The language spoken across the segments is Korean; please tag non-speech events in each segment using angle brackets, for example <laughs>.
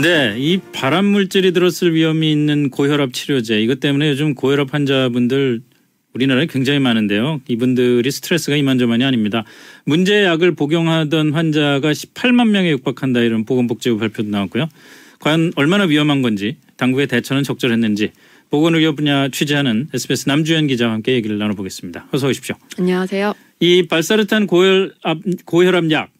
네, 이 발암 물질이 들었을 위험이 있는 고혈압 치료제 이것 때문에 요즘 고혈압 환자분들 우리나라에 굉장히 많은데요. 이분들이 스트레스가 이만저만이 아닙니다. 문제의 약을 복용하던 환자가 18만 명에 육박한다 이런 보건복지부 발표도 나왔고요. 과연 얼마나 위험한 건지 당국의 대처는 적절했는지 보건의료 분야 취재하는 SBS 남주현 기자와 함께 얘기를 나눠보겠습니다. 어서 오십시오. 안녕하세요. 이 발사르탄 고혈압 고혈압 약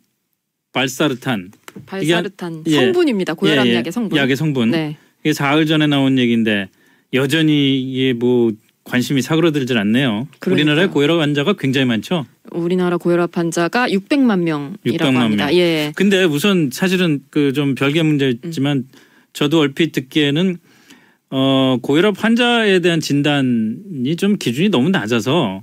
발사르탄 발사르탄 예. 성분입니다. 고혈압 예, 예. 약의 성분. 약의 성분. 네. 이게 사흘 전에 나온 얘기인데 여전히 이게 뭐 관심이 사그러들질 않네요. 그러니까요. 우리나라에 고혈압 환자가 굉장히 많죠. 우리나라 고혈압 환자가 600만 명이라고 600만 합니다. 명. 예. 근데 우선 사실은 그 좀 별개 문제지만 음. 저도 얼핏 듣기에는 어 고혈압 환자에 대한 진단이 좀 기준이 너무 낮아서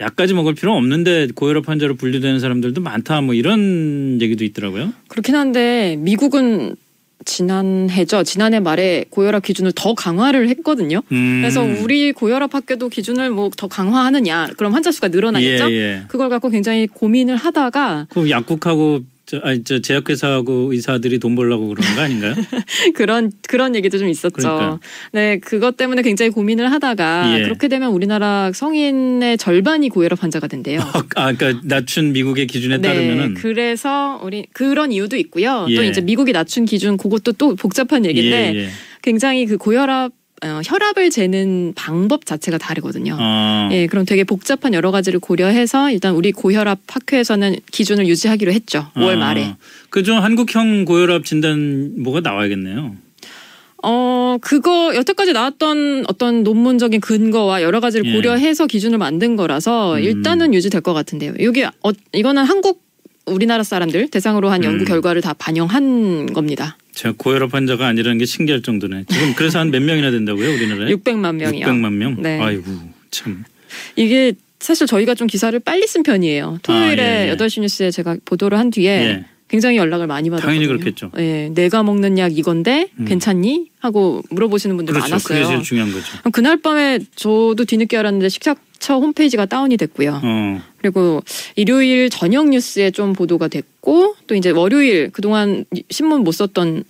약까지 먹을 필요 없는데 고혈압 환자로 분류되는 사람들도 많다 뭐 이런 얘기도 있더라고요. 그렇긴 한데 미국은 지난해죠. 지난해 말에 고혈압 기준을 더 강화를 했거든요. 음. 그래서 우리 고혈압 학교도 기준을 뭐 더 강화하느냐, 그럼 환자 수가 늘어나겠죠. 예, 예. 그걸 갖고 굉장히 고민을 하다가 그 약국하고 저, 아니, 저 제약회사하고 의사들이 돈 벌려고 그러는 거 아닌가요? <laughs> 그런 그런 얘기도 좀 있었죠. 그러니까. 네, 그것 때문에 굉장히 고민을 하다가 예. 그렇게 되면 우리나라 성인의 절반이 고혈압 환자가 된대요. 아, 그러니까 낮춘 미국의 기준에 따르면은 네, 그래서 우리 그런 이유도 있고요. 또 예. 이제 미국이 낮춘 기준 그것도 또 복잡한 얘기인데 예, 예. 굉장히 그 고혈압 어, 혈압을 재는 방법 자체가 다르거든요. 어. 예, 그럼 되게 복잡한 여러 가지를 고려해서 일단 우리 고혈압 학회에서는 기준을 유지하기로 했죠. 5월 어. 말에. 그중 한국형 고혈압 진단 뭐가 나와야겠네요. 어, 그거 여태까지 나왔던 어떤 논문적인 근거와 여러 가지를 예. 고려해서 기준을 만든 거라서 음. 일단은 유지될 것 같은데요. 여기 어, 이거는 한국 우리나라 사람들 대상으로 한 연구 음. 결과를 다 반영한 겁니다. 제가 고혈압 환자가 아니라는 게 신기할 정도네. 지금 그래서 한 몇 명이나 된다고요, 우리나라에? 600만 명이요. 600만 명? 네. 아이고, 참. 이게 사실 저희가 좀 기사를 빨리 쓴 편이에요. 토요일에 아, 예, 예. 8시 뉴스에 제가 보도를 한 뒤에 예. 굉장히 연락을 많이 받았거든요. 당연히 그렇겠죠. 예, 내가 먹는 약 이건데 음. 괜찮니? 하고 물어보시는 분들 그렇죠. 많았어요. 그게 제일 중요한 거죠. 그날 밤에 저도 뒤늦게 알았는데 식약처 홈페이지가 다운이 됐고요. 어. 그리고 일요일 저녁 뉴스에 좀 보도가 됐고 또 이제 월요일 그동안 신문 못 썼던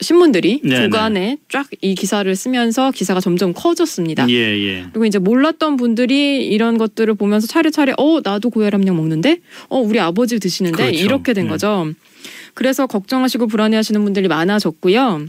신문들이 네네. 주간에 쫙 이 기사를 쓰면서 기사가 점점 커졌습니다. 예, 예. 그리고 이제 몰랐던 분들이 이런 것들을 보면서 차례차례 어 나도 고혈압약 먹는데 어 우리 아버지 드시는데 그렇죠. 이렇게 된 네. 거죠. 그래서 걱정하시고 불안해하시는 분들이 많아졌고요.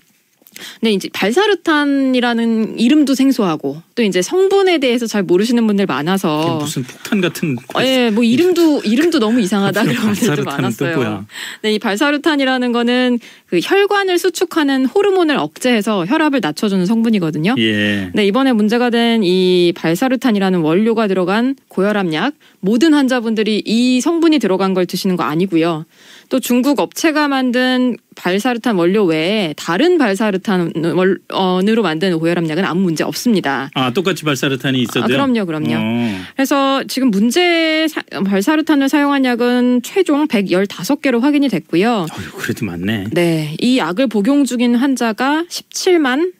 근데 이제 발사르탄이라는 이름도 생소하고 또 이제 성분에 대해서 잘 모르시는 분들 많아서 무슨 폭탄 같은 예, 뭐 이름도 이름도 너무 이상하다 <laughs> 그런 분들도 많았어요. 네, 이 발사르탄이라는 거는 그 혈관을 수축하는 호르몬을 억제해서 혈압을 낮춰주는 성분이거든요. 예. 네, 이번에 문제가 된 이 발사르탄이라는 원료가 들어간 고혈압약 모든 환자분들이 이 성분이 들어간 걸 드시는 거 아니고요. 또 중국 업체가 만든 발사르탄 원료 외에 다른 발사르탄으로 만든 고혈압약은 아무 문제 없습니다. 아, 똑같이 발사르탄이 있어도요? 아, 그럼요, 그럼요. 어. 그래서 지금 문제 사- 발사르탄을 사용한 약은 최종 115개로 확인이 됐고요. 어휴, 그래도 많네. 네, 이 약을 복용 중인 환자가 17만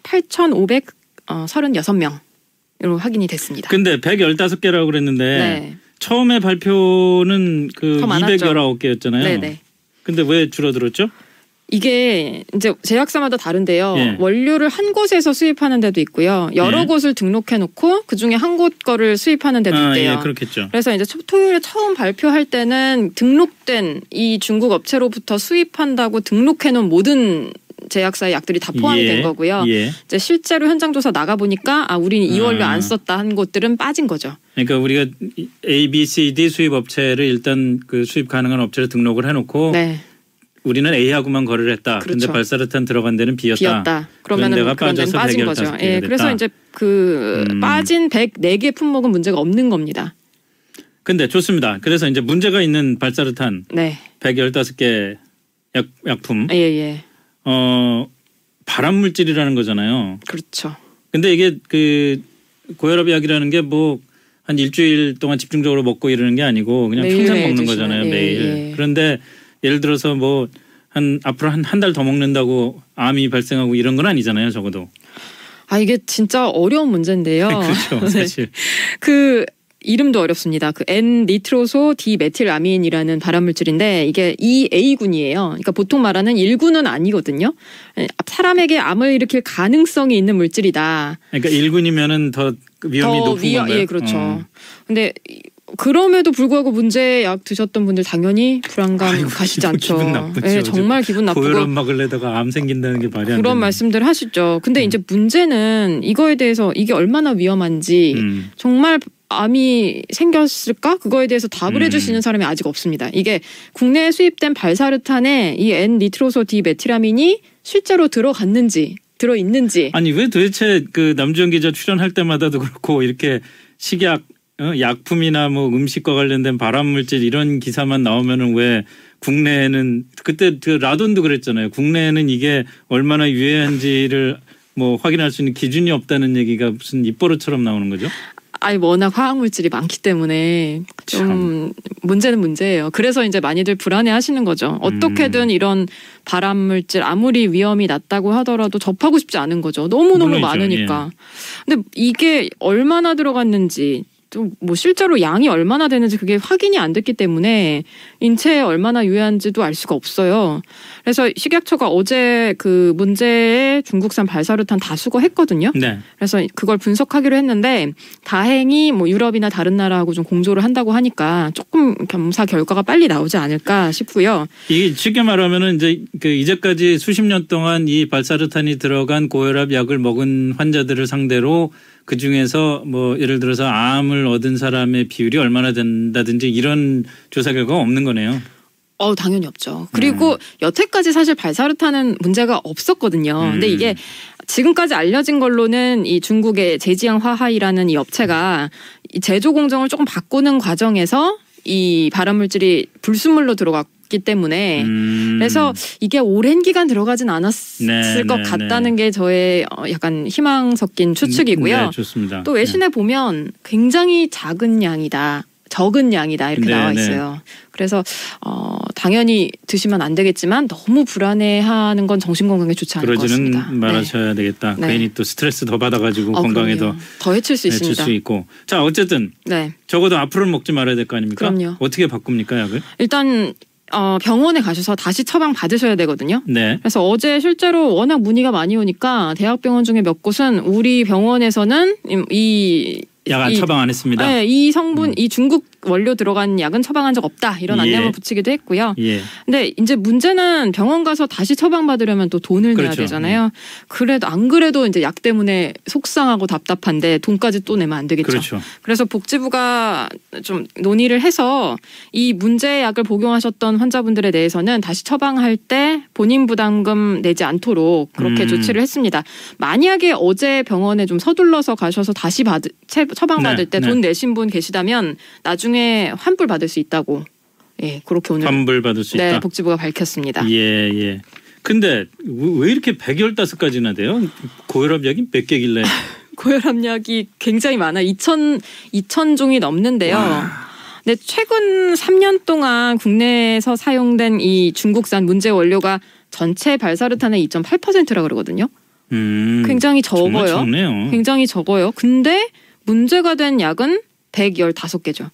8,536명으로 확인이 됐습니다. 근데 115개라고 그랬는데 네, 처음에 발표는 그더 많았죠. 219개였잖아요. 네, 네. 근데 왜 줄어들었죠? 이게 이제 제약사마다 다른데요. 예. 원료를 한 곳에서 수입하는 데도 있고요. 여러 예. 곳을 등록해 놓고 그 중에 한 곳 거를 수입하는 데도 아, 있대요. 예, 그렇겠죠. 그래서 이제 초- 토요일에 처음 발표할 때는 등록된 이 중국 업체로부터 수입한다고 등록해 놓은 모든 제약사의 약들이 다 포함이 예, 된 거고요. 예. 이제 실제로 현장 조사 나가 보니까 아 우리는 이 원료 아. 안 썼다 한 곳들은 빠진 거죠. 그러니까 우리가 A, B, C, D 수입 업체를 일단 그 수입 가능한 업체를 등록을 해놓고 네, 우리는 A하고만 거래를 했다. 근데 그렇죠. 발사르탄 들어간 데는 B였다. 비었다. 그러면은 데가 그런 빠져서 빠진 거죠. 115 개가 예, 됐다. 그래서 이제 그 음. 빠진 104개 품목은 문제가 없는 겁니다. 근데 좋습니다. 그래서 이제 문제가 있는 발사르탄 네, 115개 약, 약품 예, 예, 어 발암 물질이라는 거잖아요. 그렇죠. 근데 이게 그 고혈압 약이라는 게 뭐 한 일주일 동안 집중적으로 먹고 이러는 게 아니고 그냥 평생 먹는 거잖아요 예, 매일. 예. 그런데 예를 들어서 뭐 한 앞으로 한 한 달 더 먹는다고 암이 발생하고 이런 건 아니잖아요 적어도. 아 이게 진짜 어려운 문제인데요. <laughs> 그렇죠 <laughs> 네. 사실. 그 이름도 어렵습니다. 그 N-니트로소 디메틸아민이라는 발암물질인데 이게 EA군이에요. 그러니까 보통 말하는 1군은 아니거든요. 사람에게 암을 일으킬 가능성이 있는 물질이다. 그러니까 1군이면은 더 위험이 더 높은 위험, 건가요? 예, 그렇죠. 어. 근데 그럼에도 불구하고 문제 약 드셨던 분들 당연히 불안감 아이고, 가시지 않죠. 기분 나쁘죠. 예, 정말 기분 나쁘고 고혈압 막을래다가 암 생긴다는 게 말이 안 그런. 말씀들 하시죠. 근데 음. 이제 문제는 이거에 대해서 이게 얼마나 위험한지 음. 정말 암이 생겼을까? 그거에 대해서 답을 음. 있는 사람이 아직 없습니다. 이게 국내에 수입된 발사르탄에 이 N-니트로소 디메틸아민이 실제로 들어갔는지 들어 있는지 아니 왜 도대체 그 남주현 기자 출연할 때마다도 그렇고 이렇게 식약 어, 약품이나 뭐 음식과 관련된 발암 물질 이런 기사만 나오면은 왜 국내에는 그때 그 라돈도 그랬잖아요. 국내에는 이게 얼마나 유해한지를 뭐 확인할 수 있는 기준이 없다는 얘기가 무슨 입버릇처럼 나오는 거죠. 아니 워낙 화학 물질이 많기 때문에 좀 문제는 문제예요. 그래서 이제 많이들 불안해 하시는 거죠. 어떻게든 이런 발암 물질 아무리 위험이 낮다고 하더라도 접하고 싶지 않은 거죠. 너무 너무 물론이죠. 많으니까. 근데 이게 얼마나 들어갔는지 또 뭐 실제로 양이 얼마나 되는지 그게 확인이 안 됐기 때문에 인체에 얼마나 유해한지도 알 수가 없어요. 그래서 식약처가 어제 그 문제의 중국산 발사르탄 다 수거했거든요. 네. 그래서 그걸 분석하기로 했는데 다행히 뭐 유럽이나 다른 나라하고 좀 공조를 한다고 하니까 조금 검사 결과가 빨리 나오지 않을까 싶고요. 이게 쉽게 말하면은 이제 그 이제까지 수십 년 동안 이 발사르탄이 들어간 고혈압 약을 먹은 환자들을 상대로 그 중에서 뭐 예를 들어서 암을 얻은 사람의 비율이 얼마나 된다든지 이런 조사 결과가 없는 거네요. 어 당연히 없죠. 그리고 여태까지 사실 발사르탄은 문제가 없었거든요. 근데 음. 이게 지금까지 알려진 걸로는 이 중국의 제지양 화하이라는 이 업체가 이 제조 공정을 조금 바꾸는 과정에서 이 발암 물질이 불순물로 들어갔 기 때문에 음. 그래서 이게 오랜 기간 들어가진 않았을 네, 것 네, 같다는 게 저의 어, 약간 희망 섞인 추측이고요. 네, 좋습니다. 또 외신에 보면 굉장히 작은 양이다. 적은 양이다 이렇게 네, 나와 네. 있어요. 그래서 어 당연히 드시면 안 되겠지만 너무 불안해하는 건 정신 건강에 좋지 않을 것 그러지는 같습니다. 말하셔야 되겠다. 네. 괜히 또 스트레스 더 받아가지고 어, 건강에. 더 더 해칠 수 해칠 있습니다. 수 있고. 자 어쨌든 네, 적어도 앞으로는 먹지 말아야 될 거 아닙니까? 그럼요. 어떻게 바꿉니까 약을? 일단 어 병원에 가셔서 다시 처방 받으셔야 되거든요. 네. 그래서 어제 실제로 워낙 문의가 많이 오니까 대학병원 중에 몇 곳은 우리 병원에서는 이약안 이- 처방 안 했습니다. 네, 이 성분, 음. 이 중국 원료 들어간 약은 처방한 적 없다 이런 예. 안내문 붙이기도 했고요. 예. 근데 이제 문제는 병원 가서 다시 처방 받으려면 또 돈을 내야 그렇죠. 되잖아요. 그래도 안 그래도 이제 약 때문에 속상하고 답답한데 돈까지 또 내면 안 되겠죠. 그렇죠. 그래서 복지부가 좀 논의를 해서 이 문제 약을 복용하셨던 환자분들에 대해서는 다시 처방할 때 본인 부담금 내지 않도록 그렇게 음. 조치를 했습니다. 만약에 어제 병원에 좀 서둘러서 가셔서 다시 받 처방 받을 네, 때 네. 돈 내신 분 계시다면 나중에 환불 받을 수 있다고 예 그렇게 오늘 환불 받을 수 네 있다. 복지부가 밝혔습니다. 예, 예. 근데 왜왜 이렇게 115가지나 돼요? 고혈압 약이 몇 개길래? <laughs> 고혈압약이 굉장히 많아 2천 2천 종이 넘는데요. 근데 최근 3년 동안 국내에서 사용된 이 중국산 문제 원료가 전체 발사르탄의 2.8%라 그러거든요. 음. 굉장히 적어요. 굉장히 적어요. 근데 문제가 된 약은 115개죠.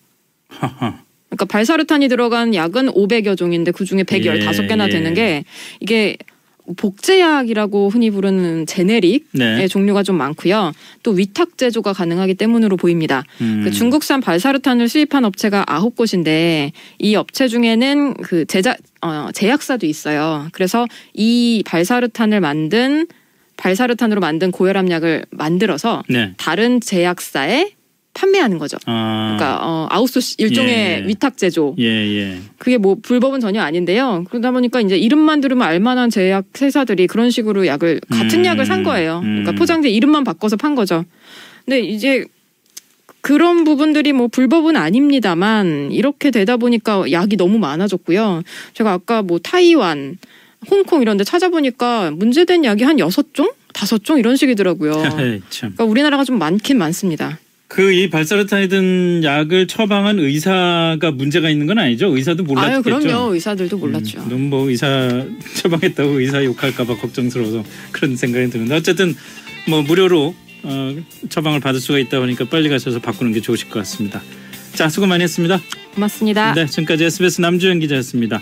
그러니까 발사르탄이 들어간 약은 500여 종인데 그 중에 115개나 예, 되는 예. 게 이게 복제약이라고 흔히 부르는 제네릭의 네. 종류가 좀 많고요. 또 위탁 제조가 가능하기 때문으로 보입니다. 음. 그 중국산 발사르탄을 수입한 업체가 아홉 곳인데 이 업체 중에는 그 제작 어, 제약사도 있어요. 그래서 이 발사르탄을 만든 발사르탄으로 만든 고혈압약을 만들어서 네. 다른 제약사에 판매하는 거죠. 아. 그러니까 어, 아웃소스 일종의 예. 위탁 제조. 예, 예. 그게 뭐 불법은 전혀 아닌데요. 그러다 보니까 이제 이름만 들으면 알만한 제약 회사들이 그런 식으로 약을 같은 음, 약을 산 거예요. 그러니까 음. 포장재 이름만 바꿔서 판 거죠. 근데 이제 그런 부분들이 뭐 불법은 아닙니다만 이렇게 되다 보니까 약이 너무 많아졌고요. 제가 아까 뭐 타이완, 홍콩 이런 데 찾아보니까 문제된 약이 한 여섯 종, 다섯 종 이런 식이더라고요. <laughs> 그러니까 우리나라가 좀 많긴 많습니다. 그 이 발사르탄이 든 약을 처방한 의사가 문제가 있는 건 아니죠? 의사도 몰랐겠죠. 아유, 그럼요. 의사들도 몰랐죠. 음, 너무 뭐 의사 <laughs> 처방했다고 의사 욕할까 봐 걱정스러워서 그런 생각이 드는데 어쨌든 뭐 무료로 어, 처방을 받을 수가 있다 보니까 빨리 가셔서 바꾸는 게 좋으실 것 같습니다. 자 수고 많이 했습니다. 고맙습니다. 네, 지금까지 SBS 남주현 기자였습니다.